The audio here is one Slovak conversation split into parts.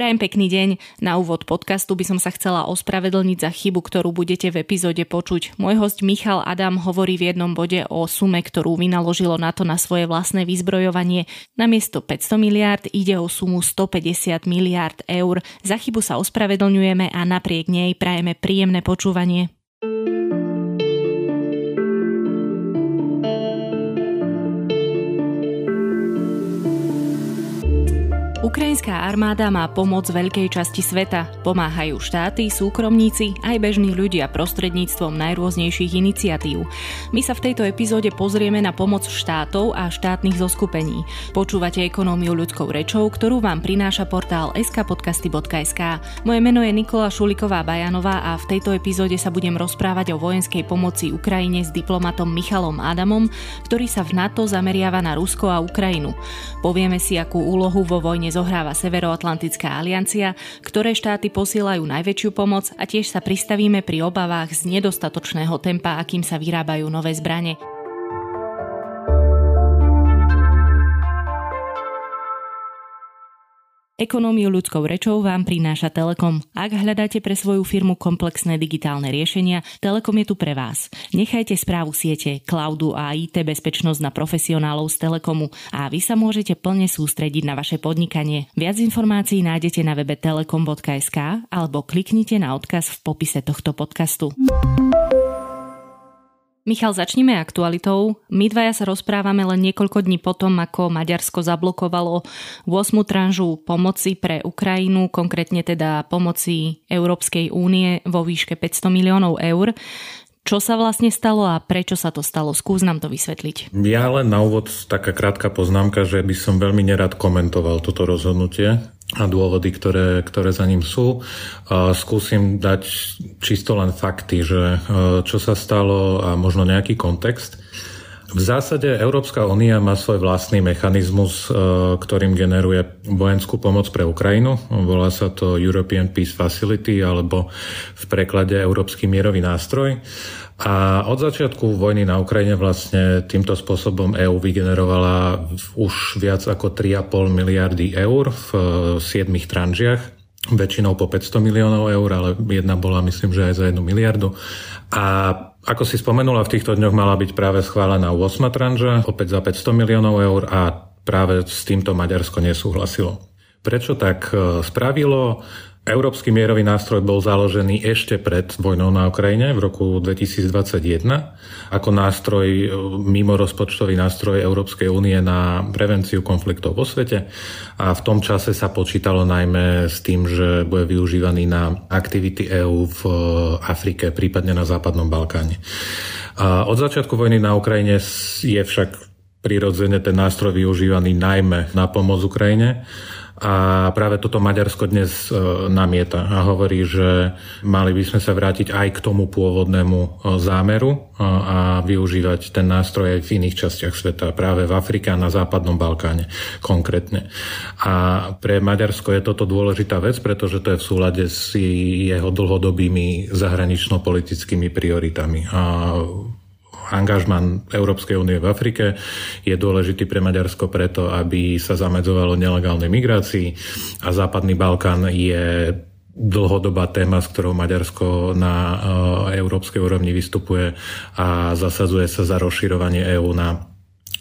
Prajem pekný deň. Na úvod podcastu by som sa chcela ospravedlniť za chybu, ktorú budete v epizóde počuť. Môj host Michal Adam hovorí v jednom bode o sume, ktorú vynaložilo na to na svoje vlastné vyzbrojovanie. Namiesto 500 miliárd ide o sumu 150 miliárd eur. Za chybu sa ospravedlňujeme a napriek nej prajeme príjemné počúvanie. Ukrajinská armáda má pomoc veľkej časti sveta. Pomáhajú štáty, súkromníci, aj bežní ľudia prostredníctvom najrôznejších iniciatív. My sa v tejto epizóde pozrieme na pomoc štátov a štátnych zoskupení. Počúvate ekonómiu ľudskou rečou, ktorú vám prináša portál skpodcasty.sk. Moje meno je Nikola Šuliková Bajanová a v tejto epizóde sa budem rozprávať o vojenskej pomoci Ukrajine s diplomatom Michalom Adamom, ktorý sa v NATO zameriava na Rusko a Ukrajinu. Povieme si, akú úlohu vo vojne zohráva Severoatlantická aliancia, ktoré štáty posielajú najväčšiu pomoc a tiež sa pristavíme pri obavách z nedostatočného tempa, akým sa vyrábajú nové zbranie. Ekonómiu ľudskou rečou vám prináša Telekom. Ak hľadáte pre svoju firmu komplexné digitálne riešenia, Telekom je tu pre vás. Nechajte správu siete, cloudu a IT bezpečnosť na profesionálov z Telekomu a vy sa môžete plne sústrediť na vaše podnikanie. Viac informácií nájdete na webe telekom.sk alebo kliknite na odkaz v popise tohto podcastu. Michal, začnime aktualitou. My dvaja sa rozprávame len niekoľko dní potom, ako Maďarsko zablokovalo 8. tranžu pomoci pre Ukrajinu, konkrétne teda pomoci Európskej únie vo výške 500 miliónov eur. Čo sa vlastne stalo a prečo sa to stalo? Skús nám to vysvetliť. Ja len na úvod taká krátka poznámka, že by som veľmi nerad komentoval toto rozhodnutie a dôvody, ktoré, ktoré za ním sú. Skúsim dať čisto len fakty, že e, čo sa stalo a možno nejaký kontext. V zásade Európska únia má svoj vlastný mechanizmus, e, ktorým generuje vojenskú pomoc pre Ukrajinu. Volá sa to European Peace Facility alebo v preklade Európsky mierový nástroj. A od začiatku vojny na Ukrajine vlastne týmto spôsobom EÚ vygenerovala už viac ako 3,5 miliardy eur v 7 e, tranžiach, väčšinou po 500 miliónov eur, ale jedna bola myslím, že aj za 1 miliardu. A ako si spomenula, v týchto dňoch mala byť práve schválená 8 tranža, opäť za 500 miliónov eur a práve s týmto Maďarsko nesúhlasilo. Prečo tak e, spravilo? Európsky mierový nástroj bol založený ešte pred vojnou na Ukrajine v roku 2021 ako nástroj, e, mimo rozpočtový nástroj Európskej únie na prevenciu konfliktov vo svete a v tom čase sa počítalo najmä s tým, že bude využívaný na aktivity EÚ v e, Afrike, prípadne na Západnom Balkáne. A od začiatku vojny na Ukrajine je však prirodzene ten nástroj využívaný najmä na pomoc Ukrajine a práve toto Maďarsko dnes e, namieta a hovorí, že mali by sme sa vrátiť aj k tomu pôvodnému e, zámeru e, a využívať ten nástroj aj v iných častiach sveta, práve v Afrike a na Západnom Balkáne konkrétne. A pre Maďarsko je toto dôležitá vec, pretože to je v súlade s jeho dlhodobými zahranično-politickými prioritami. A angažman Európskej únie v Afrike. Je dôležitý pre Maďarsko preto, aby sa zamedzovalo nelegálnej migrácii. A Západný Balkán je dlhodobá téma, s ktorou Maďarsko na e, európskej úrovni vystupuje a zasadzuje sa za rozširovanie EÚ na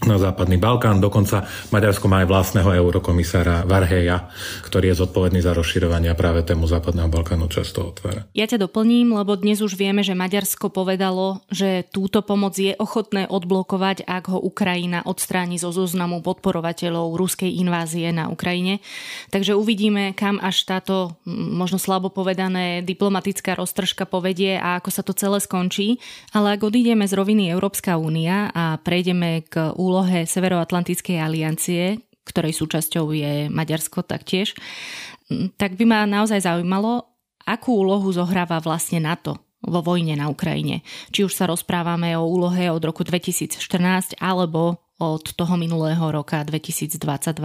na západný Balkán. Dokonca Maďarsko má aj vlastného eurokomisára Varheja, ktorý je zodpovedný za rozširovanie práve tému západného Balkánu často otvára. Ja ťa doplním, lebo dnes už vieme, že Maďarsko povedalo, že túto pomoc je ochotné odblokovať, ak ho Ukrajina odstráni zo zoznamu podporovateľov ruskej invázie na Ukrajine. Takže uvidíme, kam až táto možno slabo povedané diplomatická roztržka povedie a ako sa to celé skončí. Ale ak odídeme z roviny Európska únia a prejdeme k úlohe Severoatlantickej aliancie, ktorej súčasťou je Maďarsko taktiež, tak by ma naozaj zaujímalo, akú úlohu zohráva vlastne NATO vo vojne na Ukrajine. Či už sa rozprávame o úlohe od roku 2014 alebo od toho minulého roka 2022,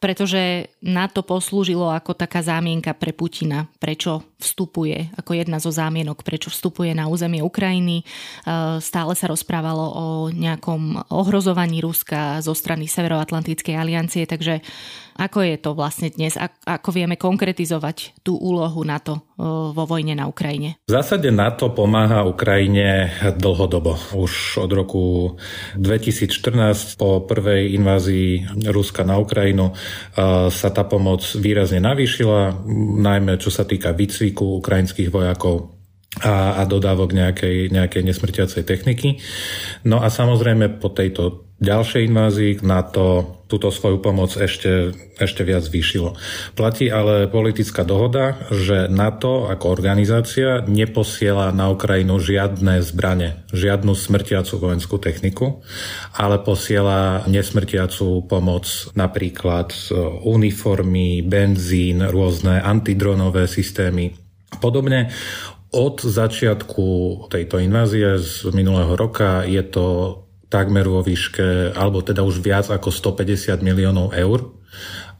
pretože na to poslúžilo ako taká zámienka pre Putina, prečo vstupuje, ako jedna zo zámienok, prečo vstupuje na územie Ukrajiny. E, stále sa rozprávalo o nejakom ohrozovaní Ruska zo strany Severoatlantickej aliancie, takže Ako je to vlastne dnes? Ako vieme konkretizovať tú úlohu NATO vo vojne na Ukrajine? V zásade NATO pomáha Ukrajine dlhodobo. Už od roku 2014 po prvej invázii Ruska na Ukrajinu sa tá pomoc výrazne navýšila, najmä čo sa týka výcviku ukrajinských vojakov a, a dodávok nejakej, nejakej nesmrtiacej techniky. No a samozrejme po tejto ďalšej invázii na to túto svoju pomoc ešte, ešte viac zvýšilo. Platí ale politická dohoda, že NATO ako organizácia neposiela na Ukrajinu žiadne zbrane, žiadnu smrtiacu vojenskú techniku, ale posiela nesmrtiacu pomoc napríklad uniformy, benzín, rôzne antidronové systémy. Podobne od začiatku tejto invázie z minulého roka je to takmer vo výške, alebo teda už viac ako 150 miliónov eur.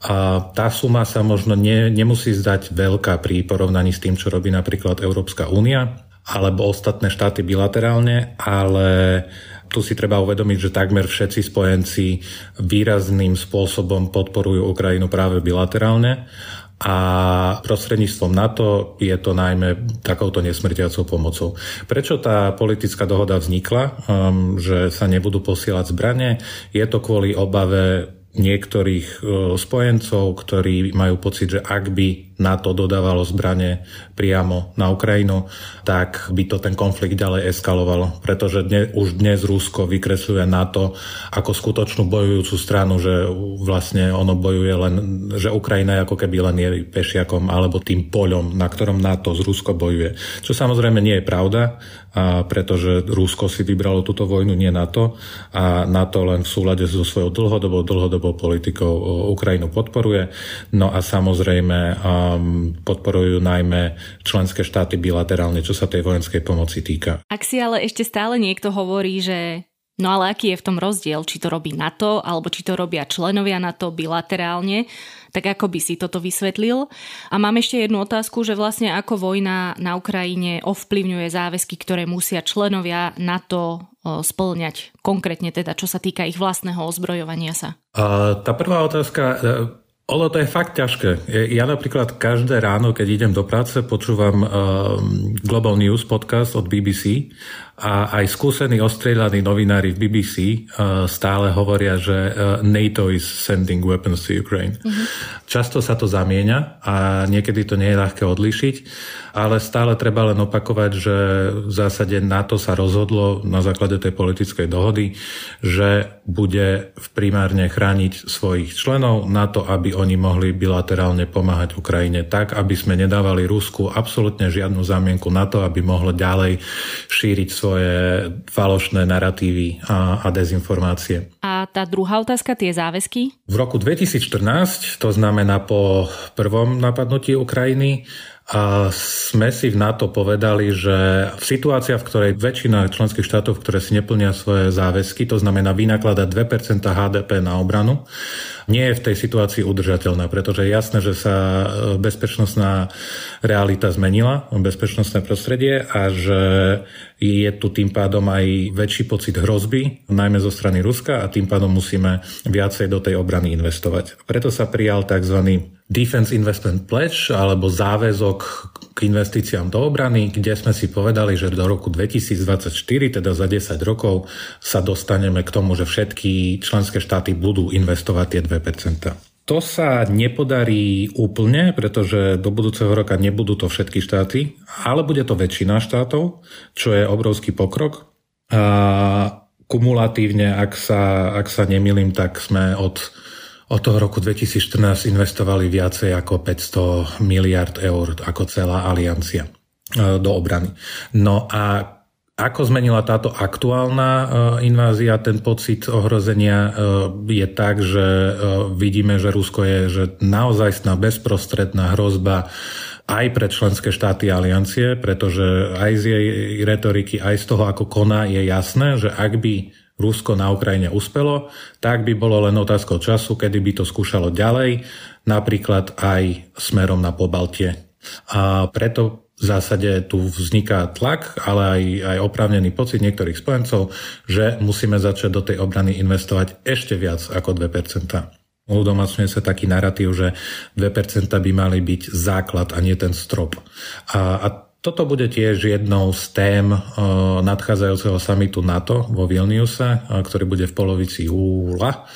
A tá suma sa možno ne, nemusí zdať veľká pri porovnaní s tým, čo robí napríklad Európska únia alebo ostatné štáty bilaterálne, ale tu si treba uvedomiť, že takmer všetci spojenci výrazným spôsobom podporujú Ukrajinu práve bilaterálne a prostredníctvom NATO je to najmä takouto nesmrtiacou pomocou. Prečo tá politická dohoda vznikla, um, že sa nebudú posielať zbranie? Je to kvôli obave niektorých e, spojencov, ktorí majú pocit, že ak by NATO dodávalo zbranie priamo na Ukrajinu, tak by to ten konflikt ďalej eskalovalo. Pretože dne, už dnes Rusko vykresľuje NATO ako skutočnú bojujúcu stranu, že vlastne ono bojuje len, že Ukrajina je ako keby len je pešiakom alebo tým poľom, na ktorom NATO z Rusko bojuje. Čo samozrejme nie je pravda a pretože Rusko si vybralo túto vojnu, nie NATO a NATO len v súlade so svojou dlhodobou, dlhodobou politikou Ukrajinu podporuje. No a samozrejme um, podporujú najmä členské štáty bilaterálne, čo sa tej vojenskej pomoci týka. Ak si ale ešte stále niekto hovorí, že No ale aký je v tom rozdiel, či to robí NATO, alebo či to robia členovia NATO bilaterálne, tak ako by si toto vysvetlil? A mám ešte jednu otázku, že vlastne ako vojna na Ukrajine ovplyvňuje záväzky, ktoré musia členovia NATO splňať, konkrétne teda, čo sa týka ich vlastného ozbrojovania sa? Uh, tá prvá otázka, e, ono to je fakt ťažké. Ja napríklad každé ráno, keď idem do práce, počúvam uh, Global News podcast od BBC a aj skúsení ostrieľaní novinári v BBC uh, stále hovoria, že uh, NATO is sending weapons to Ukraine. Mm-hmm. Často sa to zamieňa a niekedy to nie je ľahké odlišiť, ale stále treba len opakovať, že v zásade NATO sa rozhodlo na základe tej politickej dohody, že bude primárne chrániť svojich členov na to, aby oni mohli bilaterálne pomáhať Ukrajine tak, aby sme nedávali Rusku absolútne žiadnu zámienku na to, aby mohlo ďalej šíriť svoje falošné narratívy a, a dezinformácie. A tá druhá otázka, tie záväzky? V roku 2014, to znamená po prvom napadnutí Ukrajiny, a sme si v NATO povedali, že v situácia, v ktorej väčšina členských štátov, ktoré si neplnia svoje záväzky, to znamená vynakladať 2% HDP na obranu, nie je v tej situácii udržateľná, pretože je jasné, že sa e, bezpečnostná realita zmenila, bezpečnostné prostredie a že je tu tým pádom aj väčší pocit hrozby, najmä zo strany Ruska a tým pádom musíme viacej do tej obrany investovať. Preto sa prijal tzv. Defense Investment Pledge alebo záväzok k investíciám do obrany, kde sme si povedali, že do roku 2024, teda za 10 rokov, sa dostaneme k tomu, že všetky členské štáty budú investovať tie 2%. To sa nepodarí úplne, pretože do budúceho roka nebudú to všetky štáty, ale bude to väčšina štátov, čo je obrovský pokrok. A kumulatívne, ak sa, ak sa nemilím, tak sme od od toho roku 2014 investovali viacej ako 500 miliard eur ako celá aliancia e, do obrany. No a ako zmenila táto aktuálna e, invázia, ten pocit ohrozenia e, je tak, že vidíme, že Rusko je že naozajstná bezprostredná hrozba aj pre členské štáty aliancie, pretože aj z jej retoriky, aj z toho, ako koná, je jasné, že ak by Rusko na Ukrajine uspelo, tak by bolo len otázkou času, kedy by to skúšalo ďalej, napríklad aj smerom na Pobaltie. A preto v zásade tu vzniká tlak, ale aj, aj oprávnený pocit niektorých spojencov, že musíme začať do tej obrany investovať ešte viac ako 2%. udomácňuje sa taký narratív, že 2% by mali byť základ a nie ten strop. A, a toto bude tiež jednou z tém uh, nadchádzajúceho samitu NATO vo Vilniuse, uh, ktorý bude v polovici júla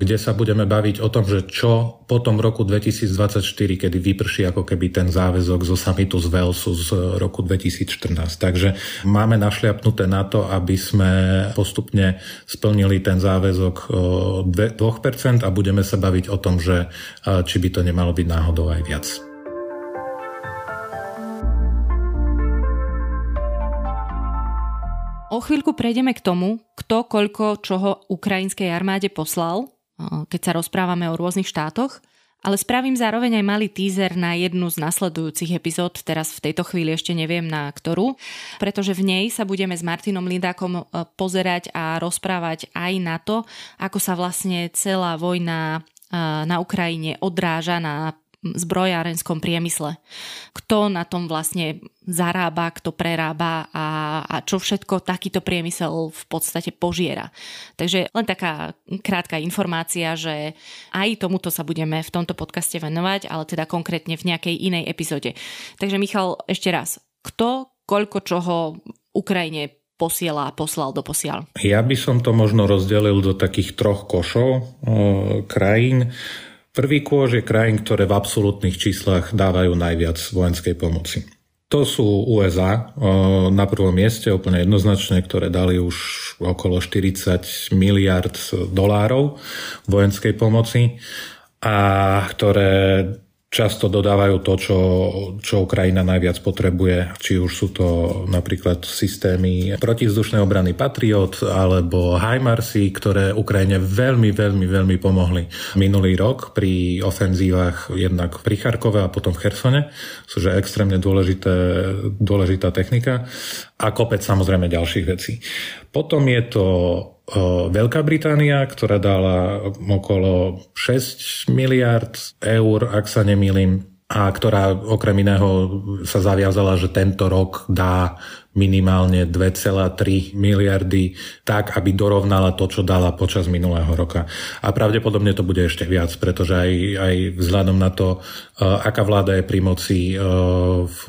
kde sa budeme baviť o tom, že čo po tom roku 2024, kedy vyprší ako keby ten záväzok zo samitu z Velsu z roku 2014. Takže máme našliapnuté na to, aby sme postupne splnili ten záväzok 2% a budeme sa baviť o tom, že či by to nemalo byť náhodou aj viac. O chvíľku prejdeme k tomu, kto koľko čoho ukrajinskej armáde poslal keď sa rozprávame o rôznych štátoch, ale spravím zároveň aj malý teaser na jednu z nasledujúcich epizód, teraz v tejto chvíli ešte neviem na ktorú, pretože v nej sa budeme s Martinom Lindákom e, pozerať a rozprávať aj na to, ako sa vlastne celá vojna e, na Ukrajine odráža na zbrojárenskom priemysle. Kto na tom vlastne zarába, kto prerába a, a čo všetko takýto priemysel v podstate požiera. Takže len taká krátka informácia, že aj tomuto sa budeme v tomto podcaste venovať, ale teda konkrétne v nejakej inej epizóde. Takže Michal, ešte raz, kto koľko čoho Ukrajine posiela a poslal do posiaľ? Ja by som to možno rozdelil do takých troch košov o, krajín. Prvý kôž je krajín, ktoré v absolútnych číslach dávajú najviac vojenskej pomoci. To sú USA na prvom mieste, úplne jednoznačne, ktoré dali už okolo 40 miliard dolárov vojenskej pomoci a ktoré často dodávajú to, čo, čo Ukrajina najviac potrebuje. Či už sú to napríklad systémy protizdušnej obrany Patriot alebo HIMARSy, ktoré Ukrajine veľmi, veľmi, veľmi pomohli minulý rok pri ofenzívach jednak pri Charkove a potom v Chersone. Sú že extrémne dôležité, dôležitá technika a kopec samozrejme ďalších vecí. Potom je to Veľká Británia, ktorá dala okolo 6 miliard eur, ak sa nemýlim, a ktorá okrem iného sa zaviazala, že tento rok dá minimálne 2,3 miliardy tak, aby dorovnala to, čo dala počas minulého roka. A pravdepodobne to bude ešte viac, pretože aj, aj vzhľadom na to, aká vláda je pri moci v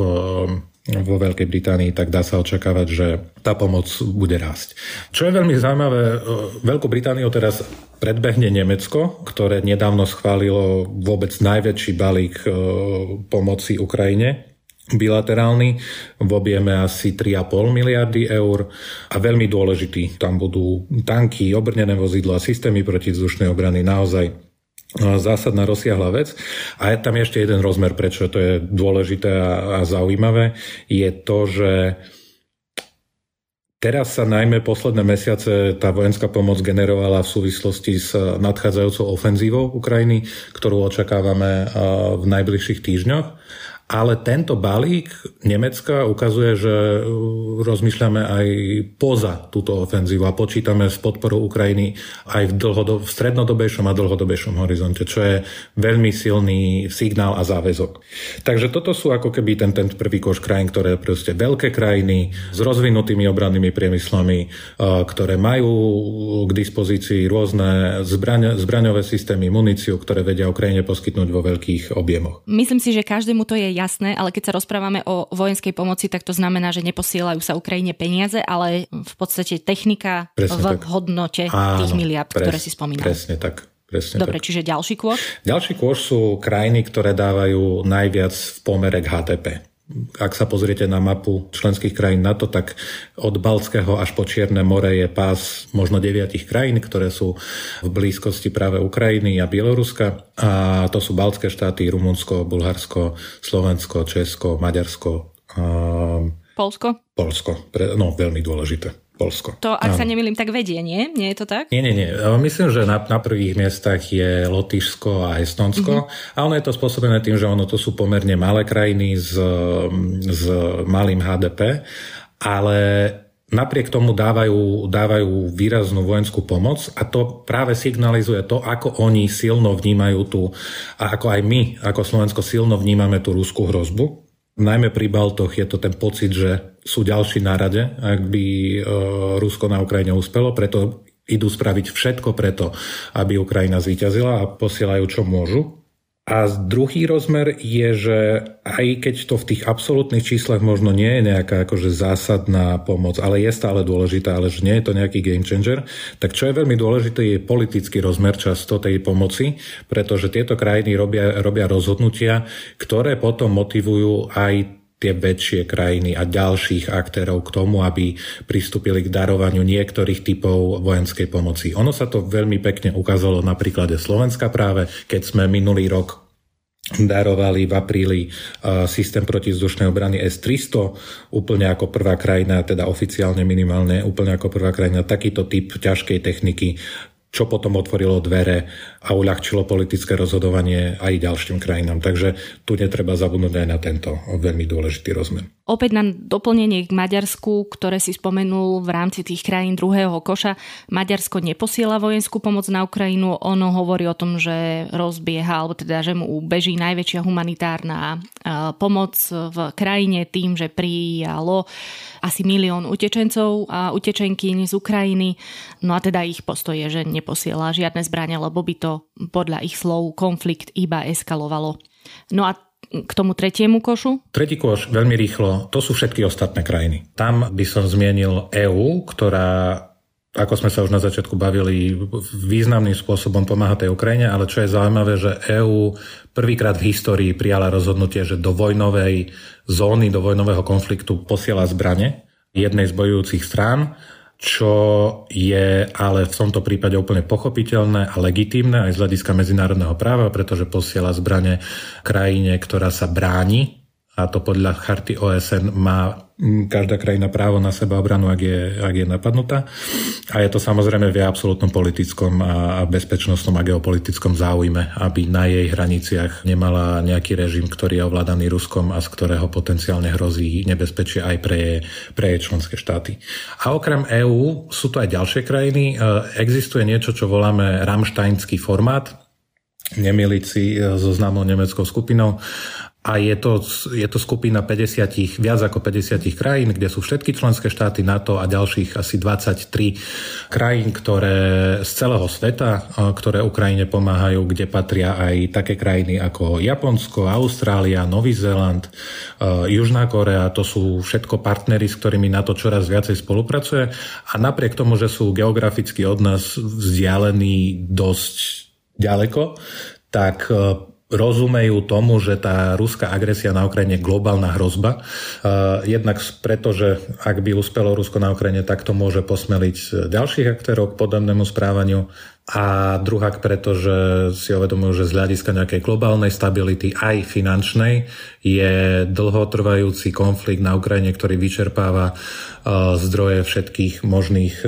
vo Veľkej Británii, tak dá sa očakávať, že tá pomoc bude rásť. Čo je veľmi zaujímavé, e, Veľkú Britániu teraz predbehne Nemecko, ktoré nedávno schválilo vôbec najväčší balík e, pomoci Ukrajine, bilaterálny v objeme asi 3,5 miliardy eur a veľmi dôležitý. Tam budú tanky, obrnené vozidlo a systémy protizdušnej obrany naozaj zásadná rozsiahla vec. A je tam ešte jeden rozmer, prečo to je dôležité a, a zaujímavé, je to, že Teraz sa najmä posledné mesiace tá vojenská pomoc generovala v súvislosti s nadchádzajúcou ofenzívou Ukrajiny, ktorú očakávame v najbližších týždňoch. Ale tento balík Nemecka ukazuje, že uh, rozmýšľame aj poza túto ofenzívu a počítame s podporou Ukrajiny aj v, dlhodob- v strednodobejšom a dlhodobejšom horizonte, čo je veľmi silný signál a záväzok. Takže toto sú ako keby ten, ten prvý koš krajín, ktoré proste veľké krajiny s rozvinutými obrannými priemyslami, uh, ktoré majú k dispozícii rôzne zbraň, zbraňové systémy, muníciu, ktoré vedia Ukrajine poskytnúť vo veľkých objemoch. Myslím si, že každému to je jasné, ale keď sa rozprávame o vojenskej pomoci, tak to znamená, že neposielajú sa Ukrajine peniaze, ale v podstate technika presne v tak. hodnote Áno, tých miliard, pres, ktoré si spomínal. Presne tak. Presne Dobre, tak. čiže ďalší kôž? Ďalší kôž sú krajiny, ktoré dávajú najviac v pomere k HDP. Ak sa pozriete na mapu členských krajín NATO, tak od Balckého až po Čierne more je pás možno deviatich krajín, ktoré sú v blízkosti práve Ukrajiny a Bieloruska. A to sú Baltské štáty, Rumunsko, Bulharsko, Slovensko, Česko, Maďarsko. Polsko? Polsko, no veľmi dôležité. Polsko. To, ak Áno. sa nemýlim, tak vedie, nie? Nie je to tak? Nie, nie, nie. Myslím, že na, na prvých miestach je Lotyšsko a Estonsko. Mm-hmm. A ono je to spôsobené tým, že ono to sú pomerne malé krajiny s, s malým HDP, ale napriek tomu dávajú, dávajú výraznú vojenskú pomoc a to práve signalizuje to, ako oni silno vnímajú tú, a ako aj my, ako Slovensko silno vnímame tú rúskú hrozbu Najmä pri Baltoch je to ten pocit, že sú ďalší na rade, ak by e, Rusko na Ukrajine uspelo, preto idú spraviť všetko preto, aby Ukrajina zvíťazila a posielajú čo môžu. A druhý rozmer je, že aj keď to v tých absolútnych číslach možno nie je nejaká akože zásadná pomoc, ale je stále dôležitá, ale že nie je to nejaký game changer, tak čo je veľmi dôležité je politický rozmer často tej pomoci, pretože tieto krajiny robia, robia rozhodnutia, ktoré potom motivujú aj tie väčšie krajiny a ďalších aktérov k tomu, aby pristúpili k darovaniu niektorých typov vojenskej pomoci. Ono sa to veľmi pekne ukázalo na príklade Slovenska práve, keď sme minulý rok darovali v apríli systém protizdušnej obrany S-300, úplne ako prvá krajina, teda oficiálne minimálne, úplne ako prvá krajina, takýto typ ťažkej techniky čo potom otvorilo dvere a uľahčilo politické rozhodovanie aj ďalším krajinám. Takže tu netreba zabudnúť aj na tento veľmi dôležitý rozmer. Opäť na doplnenie k Maďarsku, ktoré si spomenul v rámci tých krajín druhého koša. Maďarsko neposiela vojenskú pomoc na Ukrajinu. Ono hovorí o tom, že rozbieha, alebo teda, že mu beží najväčšia humanitárna pomoc v krajine tým, že prijalo asi milión utečencov a utečenkyň z Ukrajiny. No a teda ich postoje, že neposiela žiadne zbrania, lebo by to podľa ich slov konflikt iba eskalovalo. No a k tomu tretiemu košu? Tretí koš, veľmi rýchlo, to sú všetky ostatné krajiny. Tam by som zmienil EÚ, ktorá ako sme sa už na začiatku bavili, významným spôsobom pomáha tej Ukrajine, ale čo je zaujímavé, že EÚ prvýkrát v histórii prijala rozhodnutie, že do vojnovej zóny, do vojnového konfliktu posiela zbrane jednej z bojujúcich strán čo je ale v tomto prípade úplne pochopiteľné a legitímne aj z hľadiska medzinárodného práva, pretože posiela zbrane krajine, ktorá sa bráni a to podľa charty OSN má každá krajina právo na seba obranu, ak je, ak je napadnutá. A je to samozrejme v absolútnom politickom a bezpečnostnom a geopolitickom záujme, aby na jej hraniciach nemala nejaký režim, ktorý je ovládaný Ruskom a z ktorého potenciálne hrozí nebezpečie aj pre pre jej členské štáty. A okrem EÚ sú tu aj ďalšie krajiny. E, existuje niečo, čo voláme Ramsteinský formát, nemiliť si e, so známou nemeckou skupinou a je to, je to skupina 50, viac ako 50 krajín, kde sú všetky členské štáty NATO a ďalších asi 23 krajín, ktoré z celého sveta, ktoré Ukrajine pomáhajú, kde patria aj také krajiny ako Japonsko, Austrália, Nový Zéland, Južná Korea. To sú všetko partnery, s ktorými NATO čoraz viacej spolupracuje. A napriek tomu, že sú geograficky od nás vzdialení dosť ďaleko, tak rozumejú tomu, že tá ruská agresia na Ukrajine je globálna hrozba. Jednak preto, že ak by uspelo Rusko na Ukrajine, tak to môže posmeliť ďalších aktérov k podobnému správaniu. A druhák preto, že si uvedomujú, že z hľadiska nejakej globálnej stability, aj finančnej, je dlhotrvajúci konflikt na Ukrajine, ktorý vyčerpáva zdroje všetkých možných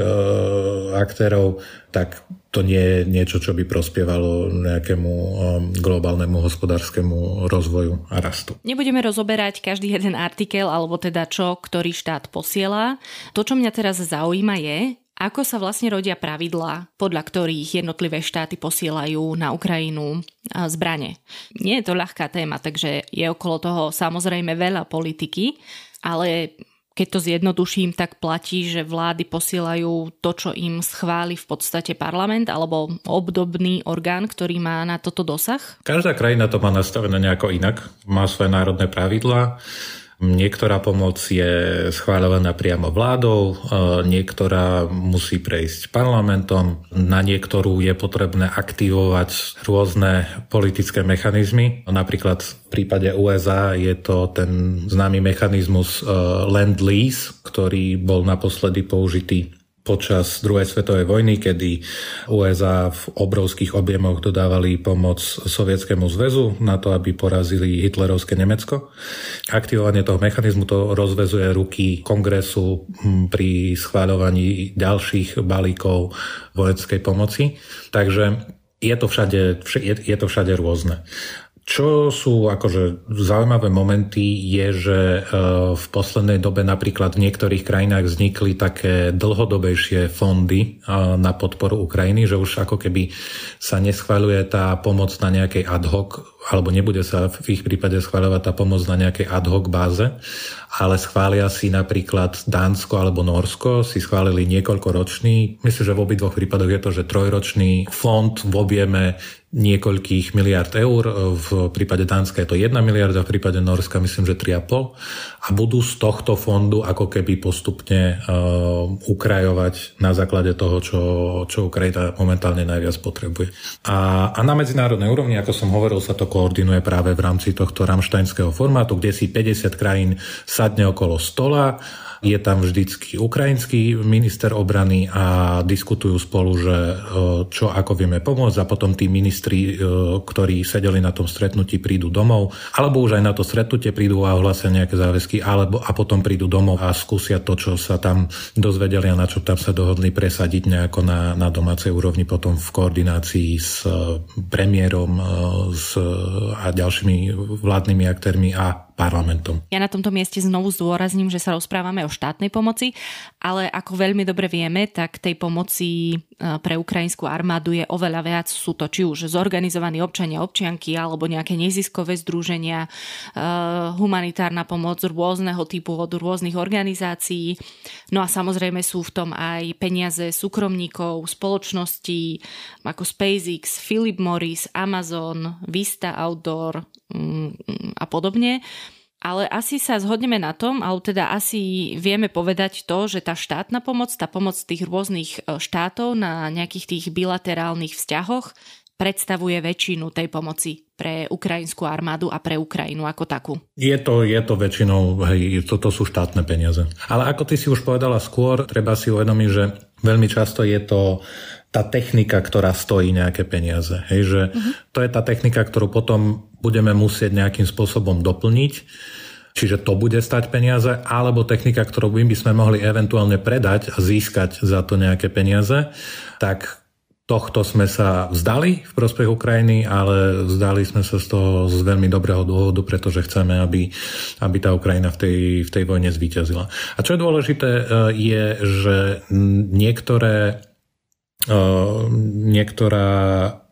aktérov, tak to nie je niečo, čo by prospievalo nejakému um, globálnemu hospodárskému rozvoju a rastu. Nebudeme rozoberať každý jeden artikel, alebo teda čo, ktorý štát posiela. To, čo mňa teraz zaujíma je, ako sa vlastne rodia pravidlá, podľa ktorých jednotlivé štáty posielajú na Ukrajinu zbrane. Nie je to ľahká téma, takže je okolo toho samozrejme veľa politiky, ale keď to zjednoduším, tak platí, že vlády posielajú to, čo im schváli v podstate parlament alebo obdobný orgán, ktorý má na toto dosah? Každá krajina to má nastavené nejako inak. Má svoje národné pravidlá. Niektorá pomoc je schváľovaná priamo vládou, niektorá musí prejsť parlamentom, na niektorú je potrebné aktivovať rôzne politické mechanizmy. Napríklad v prípade USA je to ten známy mechanizmus Land-Lease, ktorý bol naposledy použitý počas druhej svetovej vojny, kedy USA v obrovských objemoch dodávali pomoc Sovietskému zväzu na to, aby porazili hitlerovské Nemecko. Aktivovanie toho mechanizmu to rozvezuje ruky kongresu hm, pri schváľovaní ďalších balíkov vojenskej pomoci. Takže je to všade, je to všade rôzne. Čo sú akože zaujímavé momenty je, že e, v poslednej dobe napríklad v niektorých krajinách vznikli také dlhodobejšie fondy e, na podporu Ukrajiny, že už ako keby sa neschváľuje tá pomoc na nejakej ad hoc alebo nebude sa v ich prípade schváľovať tá pomoc na nejakej ad hoc báze, ale schvália si napríklad Dánsko alebo Norsko, si schválili niekoľkoročný, myslím, že v obidvoch prípadoch je to, že trojročný fond v objeme niekoľkých miliard eur. V prípade Dánska je to 1 miliarda, v prípade Norska myslím, že 3,5. A budú z tohto fondu ako keby postupne uh, ukrajovať na základe toho, čo, čo Ukrajina momentálne najviac potrebuje. A, a na medzinárodnej úrovni, ako som hovoril, sa to koordinuje práve v rámci tohto ramštajnského formátu, kde si 50 krajín sadne okolo stola je tam vždycky ukrajinský minister obrany a diskutujú spolu, že e, čo ako vieme pomôcť a potom tí ministri, e, ktorí sedeli na tom stretnutí, prídu domov, alebo už aj na to stretnutie prídu a ohlasia nejaké záväzky, alebo a potom prídu domov a skúsia to, čo sa tam dozvedeli a na čo tam sa dohodli presadiť nejako na, na domácej úrovni potom v koordinácii s e, premiérom s, a ďalšími vládnymi aktérmi a parlamentom. Ja na tomto mieste znovu zdôrazním, že sa rozprávame o štátnej pomoci, ale ako veľmi dobre vieme, tak tej pomoci e, pre ukrajinskú armádu je oveľa viac. Sú to či už zorganizovaní občania, občianky alebo nejaké neziskové združenia, e, humanitárna pomoc rôzneho typu od rôznych organizácií. No a samozrejme sú v tom aj peniaze súkromníkov, spoločností ako SpaceX, Philip Morris, Amazon, Vista Outdoor mm, a podobne ale asi sa zhodneme na tom, alebo teda asi vieme povedať to, že tá štátna pomoc, tá pomoc tých rôznych e, štátov na nejakých tých bilaterálnych vzťahoch predstavuje väčšinu tej pomoci pre ukrajinskú armádu a pre Ukrajinu ako takú. Je to, je to väčšinou, hej, toto sú štátne peniaze. Ale ako ty si už povedala skôr, treba si uvedomiť, že veľmi často je to tá technika, ktorá stojí nejaké peniaze. Hej, že uh-huh. to je tá technika, ktorú potom budeme musieť nejakým spôsobom doplniť. Čiže to bude stať peniaze, alebo technika, ktorú by sme mohli eventuálne predať a získať za to nejaké peniaze, tak tohto sme sa vzdali v prospech Ukrajiny, ale vzdali sme sa z toho z veľmi dobrého dôvodu, pretože chceme, aby, aby tá Ukrajina v tej, v tej vojne zvíťazila. A čo je dôležité, e, je, že niektoré niektorá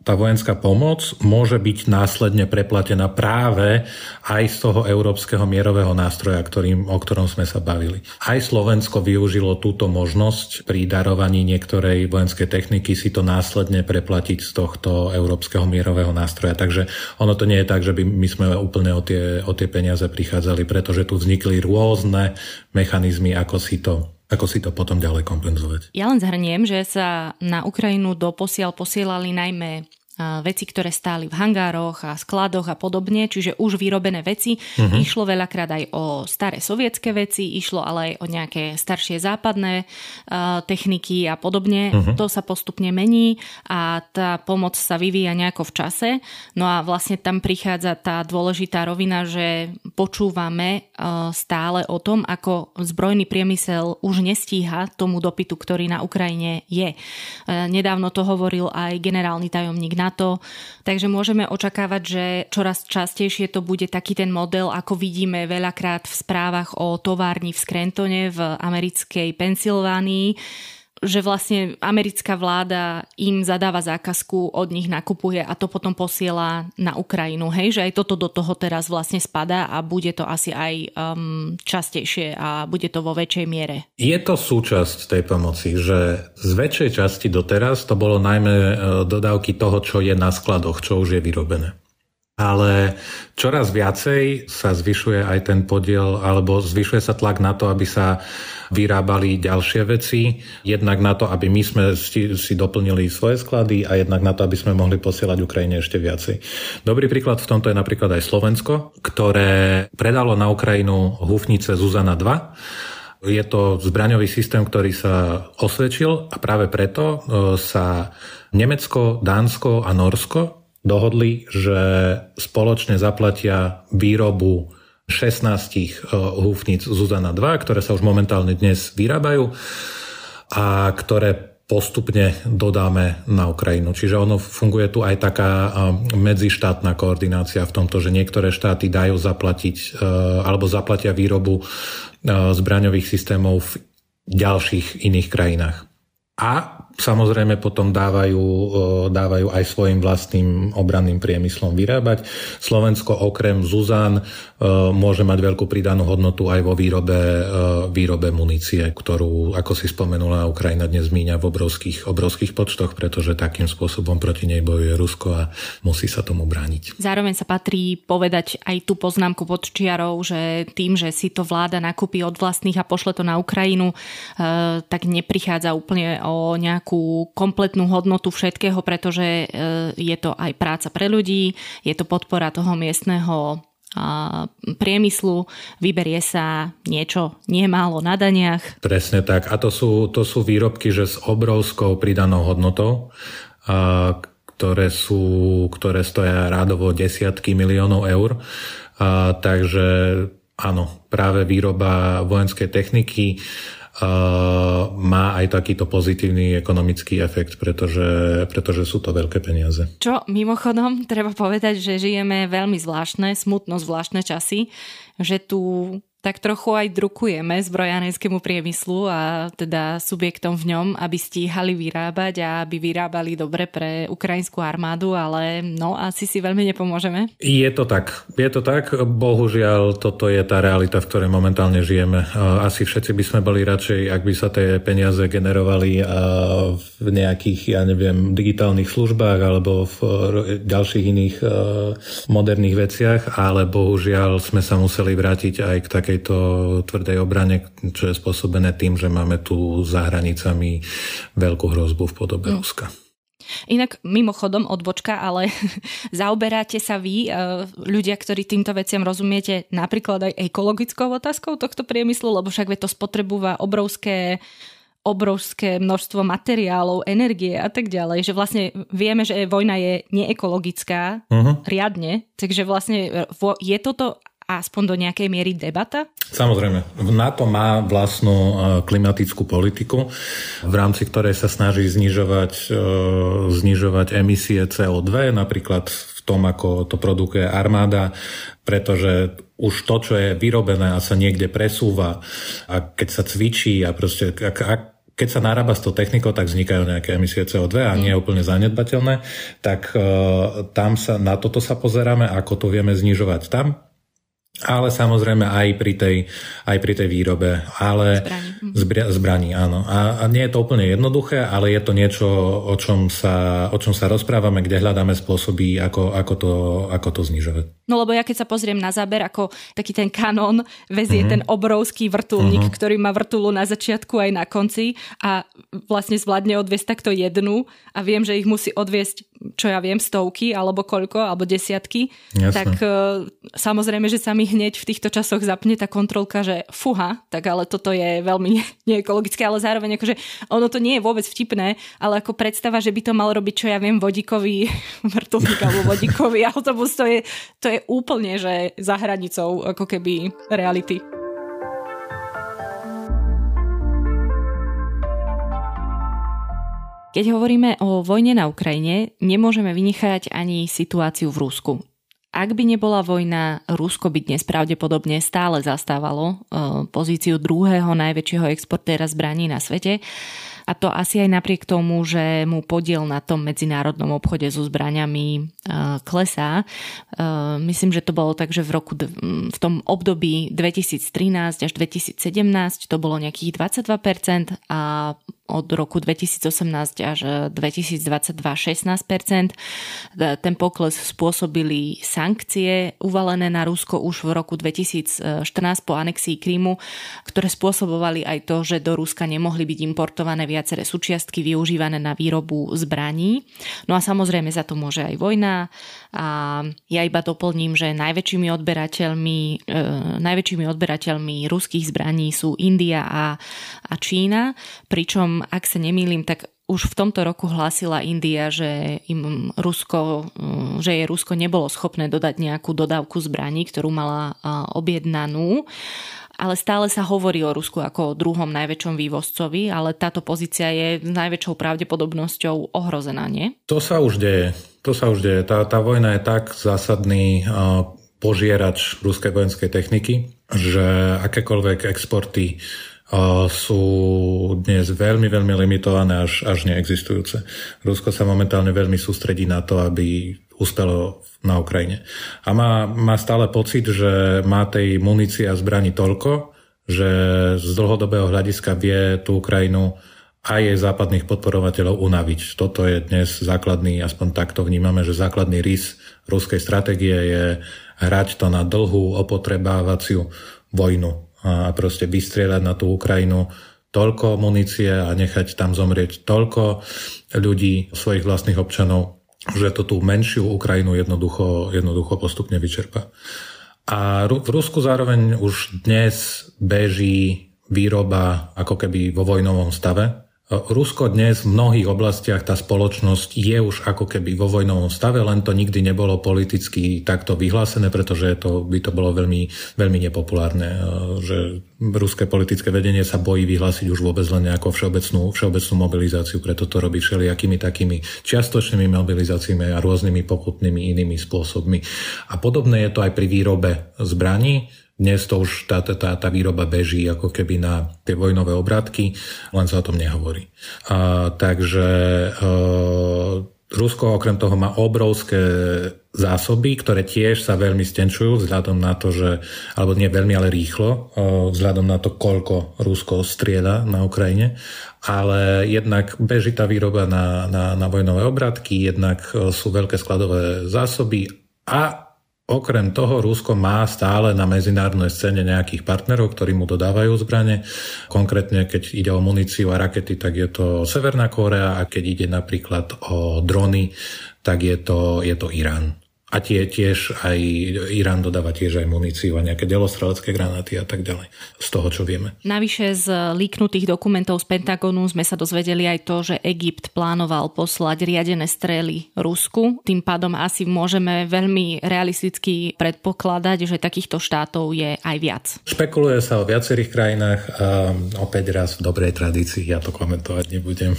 tá vojenská pomoc môže byť následne preplatená práve aj z toho európskeho mierového nástroja, ktorým, o ktorom sme sa bavili. Aj Slovensko využilo túto možnosť pri darovaní niektorej vojenskej techniky si to následne preplatiť z tohto európskeho mierového nástroja. Takže ono to nie je tak, že by my sme úplne o tie, o tie peniaze prichádzali, pretože tu vznikli rôzne mechanizmy, ako si to ako si to potom ďalej kompenzovať? Ja len zhrniem, že sa na Ukrajinu doposiaľ posielali najmä veci, ktoré stáli v hangároch a skladoch a podobne, čiže už vyrobené veci. Uh-huh. Išlo veľakrát aj o staré sovietské veci, išlo ale aj o nejaké staršie západné uh, techniky a podobne. Uh-huh. To sa postupne mení a tá pomoc sa vyvíja nejako v čase. No a vlastne tam prichádza tá dôležitá rovina, že počúvame uh, stále o tom, ako zbrojný priemysel už nestíha tomu dopytu, ktorý na Ukrajine je. Uh, nedávno to hovoril aj generálny tajomník NATO. Takže môžeme očakávať, že čoraz častejšie to bude taký ten model, ako vidíme veľakrát v správach o továrni v Scrantone v americkej Pensylvánii, že vlastne americká vláda im zadáva zákazku, od nich nakupuje a to potom posiela na Ukrajinu. Hej, že aj toto do toho teraz vlastne spadá a bude to asi aj um, častejšie a bude to vo väčšej miere. Je to súčasť tej pomoci, že z väčšej časti doteraz to bolo najmä e, dodávky toho, čo je na skladoch, čo už je vyrobené ale čoraz viacej sa zvyšuje aj ten podiel, alebo zvyšuje sa tlak na to, aby sa vyrábali ďalšie veci, jednak na to, aby my sme si, doplnili svoje sklady a jednak na to, aby sme mohli posielať Ukrajine ešte viacej. Dobrý príklad v tomto je napríklad aj Slovensko, ktoré predalo na Ukrajinu húfnice Zuzana 2. Je to zbraňový systém, ktorý sa osvedčil a práve preto e, sa Nemecko, Dánsko a Norsko dohodli, že spoločne zaplatia výrobu 16 eh, húfnic Zuzana 2, ktoré sa už momentálne dnes vyrábajú a ktoré postupne dodáme na Ukrajinu. Čiže ono funguje tu aj taká eh, medzištátna koordinácia v tomto, že niektoré štáty dajú zaplatiť eh, alebo zaplatia výrobu zbraňových systémov v ďalších iných krajinách. A samozrejme potom dávajú, dávajú aj svojim vlastným obranným priemyslom vyrábať. Slovensko okrem Zuzan môže mať veľkú pridanú hodnotu aj vo výrobe, výrobe munície, ktorú, ako si spomenula, Ukrajina dnes míňa v obrovských, obrovských počtoch, pretože takým spôsobom proti nej bojuje Rusko a musí sa tomu brániť. Zároveň sa patrí povedať aj tú poznámku pod čiarou, že tým, že si to vláda nakúpi od vlastných a pošle to na Ukrajinu, tak neprichádza úplne o nejakú kompletnú hodnotu všetkého, pretože je to aj práca pre ľudí, je to podpora toho miestneho priemyslu, vyberie sa niečo nemálo na daniach. Presne tak. A to sú, to sú výrobky, že s obrovskou pridanou hodnotou, a, ktoré, sú, ktoré stoja rádovo desiatky miliónov eur. A, takže áno, práve výroba vojenskej techniky má aj takýto pozitívny ekonomický efekt, pretože, pretože sú to veľké peniaze. Čo mimochodom treba povedať, že žijeme veľmi zvláštne, smutno zvláštne časy, že tu tak trochu aj drukujeme zbrojanenskému priemyslu a teda subjektom v ňom, aby stíhali vyrábať a aby vyrábali dobre pre ukrajinskú armádu, ale no asi si veľmi nepomôžeme. Je to tak. Je to tak. Bohužiaľ, toto je tá realita, v ktorej momentálne žijeme. Asi všetci by sme boli radšej, ak by sa tie peniaze generovali v nejakých, ja neviem, digitálnych službách alebo v ďalších iných moderných veciach, ale bohužiaľ sme sa museli vrátiť aj k takej takejto tvrdej obrane, čo je spôsobené tým, že máme tu za hranicami veľkú hrozbu v podobe mm. Ruska. Inak mimochodom odbočka, ale zaoberáte sa vy, e, ľudia, ktorí týmto veciam rozumiete, napríklad aj ekologickou otázkou tohto priemyslu, lebo však to spotrebúva obrovské obrovské množstvo materiálov, energie a tak ďalej, že vlastne vieme, že vojna je neekologická uh-huh. riadne, takže vlastne e, je toto aspoň do nejakej miery debata? Samozrejme. NATO má vlastnú e, klimatickú politiku, v rámci ktorej sa snaží znižovať, e, znižovať emisie CO2, napríklad v tom, ako to produkuje armáda, pretože už to, čo je vyrobené a sa niekde presúva a keď sa cvičí a proste ak, ak, keď sa narába s tou technikou, tak vznikajú nejaké emisie CO2 a nie je úplne zanedbateľné, tak uh, tam sa, na toto sa pozeráme, ako to vieme znižovať tam ale samozrejme aj pri tej, aj pri tej výrobe. Ale zbraní. Mhm. Zbra, zbraní, áno. A, a nie je to úplne jednoduché, ale je to niečo, o čom sa, o čom sa rozprávame, kde hľadáme spôsoby, ako, ako, to, ako to znižovať. No lebo ja keď sa pozriem na záber, ako taký ten kanón vezie mm-hmm. ten obrovský vrtulník, mm-hmm. ktorý má vrtulu na začiatku aj na konci a vlastne zvládne odviesť takto jednu a viem, že ich musí odviesť, čo ja viem, stovky alebo koľko, alebo desiatky, Jasne. tak uh, samozrejme, že sa mi hneď v týchto časoch zapne tá kontrolka, že fuha, tak ale toto je veľmi neekologické, ale zároveň akože ono to nie je vôbec vtipné, ale ako predstava, že by to mal robiť, čo ja viem, vodíkový vrtulník alebo vodíkový autobus, to je, to je úplne, že za hranicou ako keby reality. Keď hovoríme o vojne na Ukrajine, nemôžeme vynechať ani situáciu v Rusku. Ak by nebola vojna, Rusko by dnes pravdepodobne stále zastávalo eh, pozíciu druhého najväčšieho exportéra zbraní na svete a to asi aj napriek tomu, že mu podiel na tom medzinárodnom obchode so zbraniami uh, klesá. Uh, myslím, že to bolo tak, že v roku v tom období 2013 až 2017 to bolo nejakých 22% a od roku 2018 až 2022 16%. Ten pokles spôsobili sankcie uvalené na Rusko už v roku 2014 po anexii Krímu, ktoré spôsobovali aj to, že do Ruska nemohli byť importované viaceré súčiastky využívané na výrobu zbraní. No a samozrejme za to môže aj vojna. A ja iba doplním, že najväčšími odberateľmi, e, najväčšími odberateľmi ruských zbraní sú India a, a Čína, pričom ak sa nemýlim, tak už v tomto roku hlásila India, že im Rusko, že jej Rusko nebolo schopné dodať nejakú dodávku zbraní, ktorú mala objednanú. Ale stále sa hovorí o Rusku ako o druhom najväčšom vývozcovi, ale táto pozícia je s najväčšou pravdepodobnosťou ohrozená, nie? To sa už deje. To sa už deje. Tá, tá vojna je tak zásadný požierač ruskej vojenskej techniky, že akékoľvek exporty sú dnes veľmi, veľmi limitované až, až neexistujúce. Rusko sa momentálne veľmi sústredí na to, aby uspelo na Ukrajine. A má, má stále pocit, že má tej munície a zbraní toľko, že z dlhodobého hľadiska vie tú Ukrajinu a jej západných podporovateľov unaviť. Toto je dnes základný, aspoň takto vnímame, že základný rys ruskej stratégie je hrať to na dlhú opotrebávaciu vojnu a proste vystrieľať na tú Ukrajinu toľko munície a nechať tam zomrieť toľko ľudí, svojich vlastných občanov, že to tú menšiu Ukrajinu jednoducho, jednoducho postupne vyčerpa. A v Rusku zároveň už dnes beží výroba ako keby vo vojnovom stave. Rusko dnes v mnohých oblastiach tá spoločnosť je už ako keby vo vojnovom stave, len to nikdy nebolo politicky takto vyhlásené, pretože to, by to bolo veľmi, veľmi nepopulárne, e, že ruské politické vedenie sa bojí vyhlásiť už vôbec len nejakú všeobecnú, všeobecnú mobilizáciu, preto to robí všelijakými takými čiastočnými mobilizáciami a rôznymi poputnými inými spôsobmi. A podobné je to aj pri výrobe zbraní dnes to už tá, tá, tá výroba beží ako keby na tie vojnové obrátky, len sa o tom nehovorí. A, takže e, Rusko okrem toho má obrovské zásoby, ktoré tiež sa veľmi stenčujú vzhľadom na to, že, alebo nie veľmi, ale rýchlo, e, vzhľadom na to, koľko Rusko strieda na Ukrajine. Ale jednak beží tá výroba na, na, na vojnové obrátky, jednak e, sú veľké skladové zásoby a Okrem toho Rusko má stále na medzinárodnej scéne nejakých partnerov, ktorí mu dodávajú zbranie. Konkrétne, keď ide o muníciu a rakety, tak je to Severná Kórea a keď ide napríklad o drony, tak je to, je to Irán. A tie tiež aj Irán dodáva tiež aj muníciu a nejaké delostrelecké granáty a tak ďalej. Z toho, čo vieme. Navyše z líknutých dokumentov z Pentagonu sme sa dozvedeli aj to, že Egypt plánoval poslať riadené strely Rusku. Tým pádom asi môžeme veľmi realisticky predpokladať, že takýchto štátov je aj viac. Špekuluje sa o viacerých krajinách a opäť raz v dobrej tradícii ja to komentovať nebudem.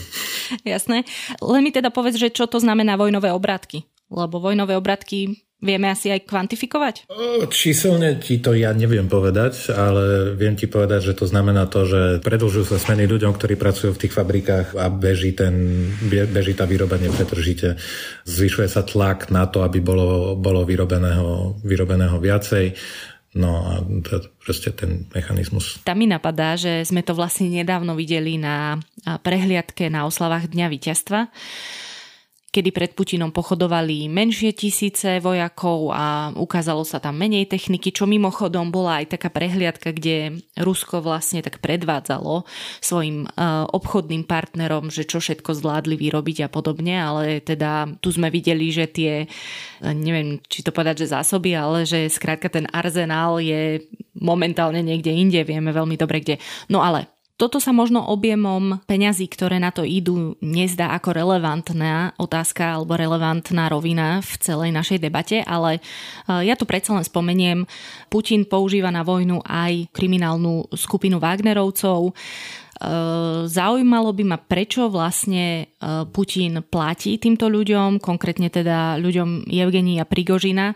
Jasné. Len mi teda povedz, že čo to znamená vojnové obrátky. Lebo vojnové obratky vieme asi aj kvantifikovať? Číselne ti to ja neviem povedať, ale viem ti povedať, že to znamená to, že predlžujú sa smeny ľuďom, ktorí pracujú v tých fabrikách a beží, ten, beží tá výroba nepretržite. Zvyšuje sa tlak na to, aby bolo, bolo vyrobeného, vyrobeného viacej. No a to proste ten mechanizmus. Tam mi napadá, že sme to vlastne nedávno videli na prehliadke na oslavách Dňa víťazstva kedy pred Putinom pochodovali menšie tisíce vojakov a ukázalo sa tam menej techniky, čo mimochodom bola aj taká prehliadka, kde Rusko vlastne tak predvádzalo svojim uh, obchodným partnerom, že čo všetko zvládli vyrobiť a podobne, ale teda tu sme videli, že tie, neviem, či to povedať, že zásoby, ale že skrátka ten arzenál je momentálne niekde inde, vieme veľmi dobre kde. No ale toto sa možno objemom peňazí, ktoré na to idú, nezdá ako relevantná otázka alebo relevantná rovina v celej našej debate, ale e, ja tu predsa len spomeniem, Putin používa na vojnu aj kriminálnu skupinu Wagnerovcov, zaujímalo by ma, prečo vlastne ehm, Putin platí týmto ľuďom, konkrétne teda ľuďom Evgenia Prigožina,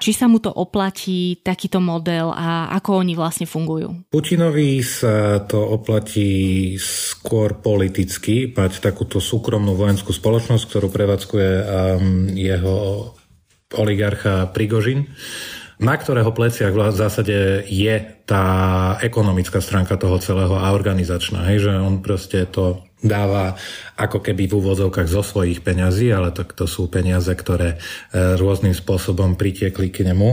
či sa mu to oplatí takýto model a ako oni vlastne fungujú? Putinovi sa to oplatí skôr politicky, mať takúto súkromnú vojenskú spoločnosť, ktorú prevádzkuje ehm, jeho oligarcha Prigožin na ktorého pleciach v zásade je tá ekonomická stránka toho celého a organizačná. Hej, že on proste to dáva ako keby v úvodzovkách zo svojich peňazí, ale to, to sú peniaze, ktoré e, rôznym spôsobom pritiekli k nemu.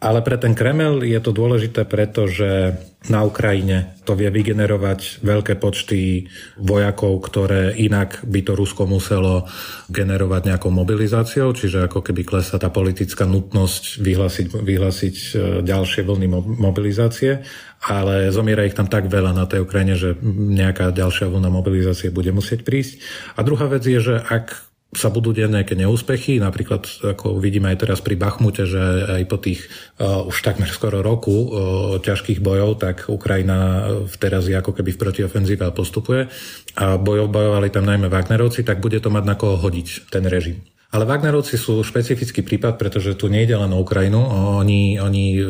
Ale pre ten Kreml je to dôležité, pretože na Ukrajine to vie vygenerovať veľké počty vojakov, ktoré inak by to Rusko muselo generovať nejakou mobilizáciou, čiže ako keby klesá tá politická nutnosť vyhlásiť, vyhlásiť e, ďalšie vlny mobilizácie ale zomiera ich tam tak veľa na tej Ukrajine, že nejaká ďalšia vlna mobilizácie bude musieť prísť. A druhá vec je, že ak sa budú diať nejaké neúspechy, napríklad ako vidíme aj teraz pri Bachmute, že aj po tých uh, už takmer skoro roku uh, ťažkých bojov, tak Ukrajina teraz je ako keby v protiofenzíve a postupuje a bojov, bojovali tam najmä Wagnerovci, tak bude to mať na koho hodiť ten režim. Ale Wagnerovci sú špecifický prípad, pretože tu nejde len o Ukrajinu. Oni, oni e,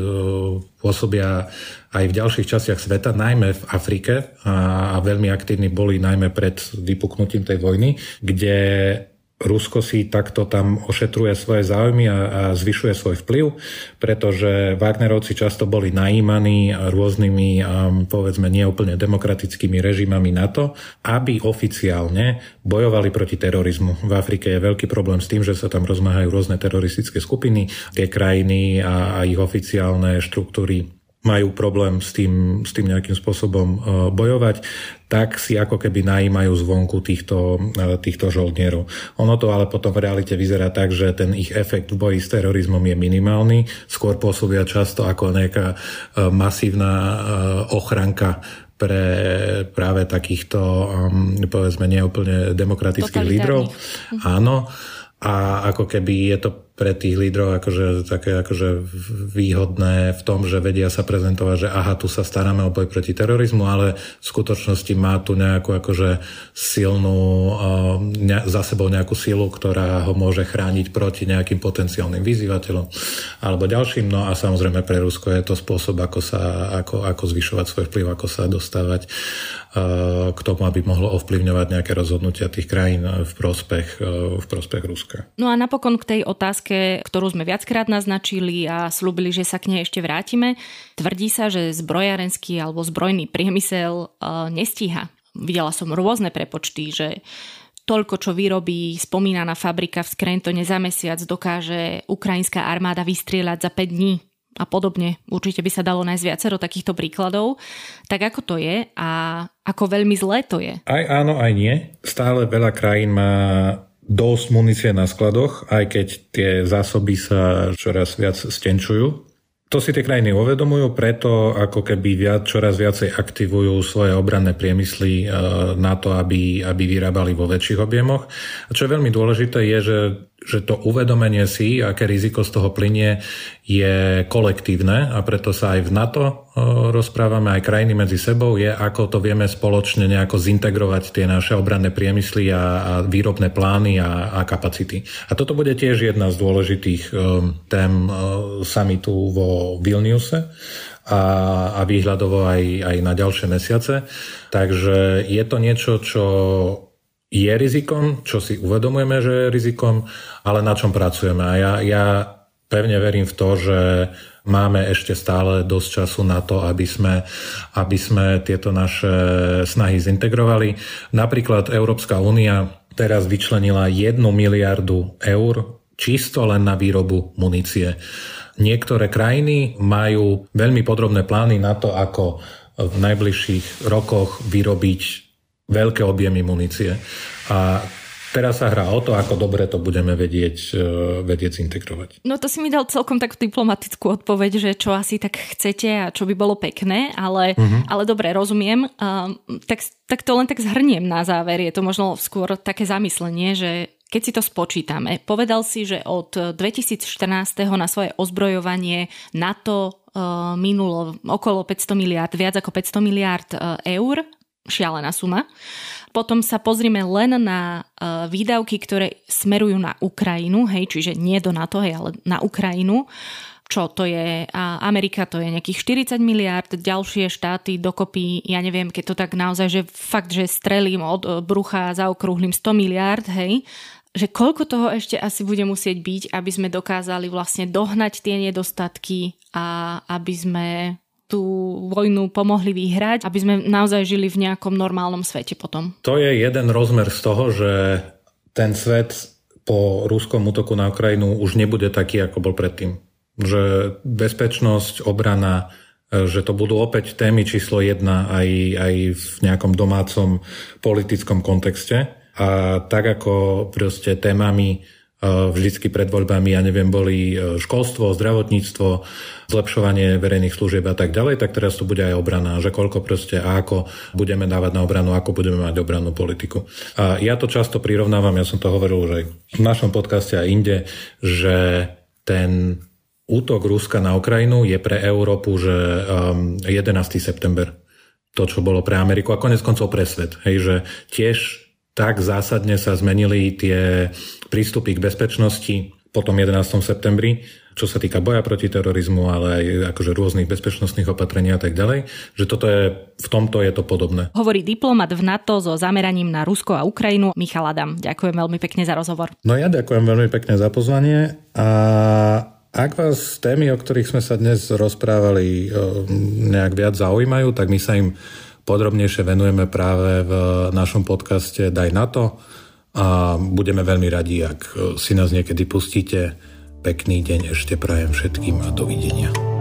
pôsobia aj v ďalších častiach sveta, najmä v Afrike a, a veľmi aktívni boli najmä pred vypuknutím tej vojny, kde Rusko si takto tam ošetruje svoje záujmy a, a zvyšuje svoj vplyv, pretože Wagnerovci často boli najímaní rôznymi, um, povedzme, neúplne demokratickými režimami na to, aby oficiálne bojovali proti terorizmu. V Afrike je veľký problém s tým, že sa tam rozmáhajú rôzne teroristické skupiny. Tie krajiny a, a ich oficiálne štruktúry majú problém s tým, s tým nejakým spôsobom uh, bojovať tak si ako keby najímajú zvonku týchto, e, týchto žoldnierov. Ono to ale potom v realite vyzerá tak, že ten ich efekt v boji s terorizmom je minimálny, skôr pôsobia často ako nejaká e, masívna e, ochranka pre práve takýchto, povedzme, neúplne demokratických lídrov. Áno. A ako keby je to pre tých lídrov akože také akože výhodné v tom, že vedia sa prezentovať, že aha, tu sa staráme o boj proti terorizmu, ale v skutočnosti má tu nejakú akože silnú, ne, za sebou nejakú silu, ktorá ho môže chrániť proti nejakým potenciálnym vyzývateľom alebo ďalším. No a samozrejme pre Rusko je to spôsob, ako, sa, ako, ako zvyšovať svoj vplyv, ako sa dostávať k tomu, aby mohlo ovplyvňovať nejaké rozhodnutia tých krajín v prospech, v prospech Ruska. No a napokon k tej otázke, ktorú sme viackrát naznačili a slúbili, že sa k nej ešte vrátime. Tvrdí sa, že zbrojárenský alebo zbrojný priemysel nestíha. Videla som rôzne prepočty, že toľko, čo vyrobí spomínaná fabrika v Skrentone za mesiac, dokáže ukrajinská armáda vystrieľať za 5 dní a podobne. Určite by sa dalo nájsť viacero takýchto príkladov. Tak ako to je a ako veľmi zlé to je? Aj áno, aj nie. Stále veľa krajín má dosť munície na skladoch, aj keď tie zásoby sa čoraz viac stenčujú. To si tie krajiny uvedomujú, preto ako keby viac, čoraz viacej aktivujú svoje obranné priemysly e, na to, aby, aby vyrábali vo väčších objemoch. A čo je veľmi dôležité je, že že to uvedomenie si, aké riziko z toho plinie, je kolektívne a preto sa aj v NATO e, rozprávame, aj krajiny medzi sebou, je ako to vieme spoločne nejako zintegrovať tie naše obranné priemysly a, a výrobné plány a, a kapacity. A toto bude tiež jedna z dôležitých um, tém uh, samitu vo Vilniuse a, a výhľadovo aj, aj na ďalšie mesiace. Takže je to niečo, čo je rizikom, čo si uvedomujeme, že je rizikom, ale na čom pracujeme. A ja, ja pevne verím v to, že máme ešte stále dosť času na to, aby sme, aby sme tieto naše snahy zintegrovali. Napríklad Európska únia teraz vyčlenila 1 miliardu eur čisto len na výrobu munície. Niektoré krajiny majú veľmi podrobné plány na to, ako v najbližších rokoch vyrobiť veľké objemy munície. A Teraz sa hrá o to, ako dobre to budeme vedieť, e, vedieť zintegrovať. No to si mi dal celkom takú diplomatickú odpoveď, že čo asi tak chcete a čo by bolo pekné, ale, uh-huh. ale dobre, rozumiem. Uh, tak, tak to len tak zhrniem na záver. Je to možno skôr také zamyslenie, že keď si to spočítame, povedal si, že od 2014. na svoje ozbrojovanie NATO uh, minulo okolo 500 miliard, viac ako 500 miliard uh, eur šialená suma. Potom sa pozrime len na uh, výdavky, ktoré smerujú na Ukrajinu, hej, čiže nie do NATO, hej, ale na Ukrajinu. Čo to je? Amerika to je nejakých 40 miliard, ďalšie štáty dokopy, ja neviem, keď to tak naozaj, že fakt, že strelím od e, brucha za okrúhlym 100 miliard, hej, že koľko toho ešte asi bude musieť byť, aby sme dokázali vlastne dohnať tie nedostatky a aby sme tú vojnu pomohli vyhrať, aby sme naozaj žili v nejakom normálnom svete potom. To je jeden rozmer z toho, že ten svet po ruskom útoku na Ukrajinu už nebude taký, ako bol predtým. Že bezpečnosť, obrana, že to budú opäť témy číslo jedna aj, aj v nejakom domácom politickom kontexte. A tak ako proste témami vždycky pred voľbami, ja neviem, boli e, školstvo, zdravotníctvo, zlepšovanie verejných služieb a tak ďalej, tak teraz to bude aj obrana, že koľko proste a ako budeme dávať na obranu, ako budeme mať obrannú politiku. A ja to často prirovnávam, ja som to hovoril že v našom podcaste a inde, že ten útok Ruska na Ukrajinu je pre Európu, že um, 11. september to, čo bolo pre Ameriku a konec koncov pre svet. Hej, že tiež tak zásadne sa zmenili tie prístupy k bezpečnosti po tom 11. septembri, čo sa týka boja proti terorizmu, ale aj akože rôznych bezpečnostných opatrení a tak ďalej, že toto je, v tomto je to podobné. Hovorí diplomat v NATO so zameraním na Rusko a Ukrajinu Michal Adam. Ďakujem veľmi pekne za rozhovor. No ja ďakujem veľmi pekne za pozvanie a ak vás témy, o ktorých sme sa dnes rozprávali, nejak viac zaujímajú, tak my sa im podrobnejšie venujeme práve v našom podcaste Daj na to a budeme veľmi radi, ak si nás niekedy pustíte. Pekný deň ešte prajem všetkým a dovidenia.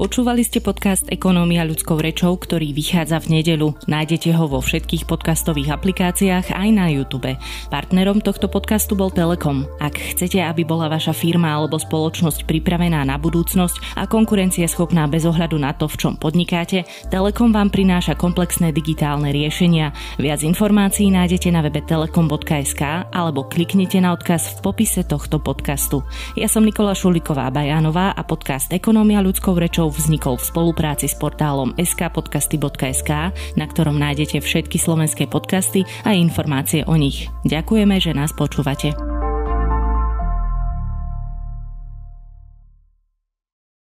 Počúvali ste podcast Ekonómia ľudskou rečou, ktorý vychádza v nedelu. Nájdete ho vo všetkých podcastových aplikáciách aj na YouTube. Partnerom tohto podcastu bol Telekom. Ak chcete, aby bola vaša firma alebo spoločnosť pripravená na budúcnosť a konkurencia schopná bez ohľadu na to, v čom podnikáte, Telekom vám prináša komplexné digitálne riešenia. Viac informácií nájdete na webe telekom.sk alebo kliknite na odkaz v popise tohto podcastu. Ja som Nikola Šuliková Bajánová a podcast Ekonómia ľudskou rečou vznikol v spolupráci s portálom skpodcasty.sk, na ktorom nájdete všetky slovenské podcasty a informácie o nich. Ďakujeme, že nás počúvate.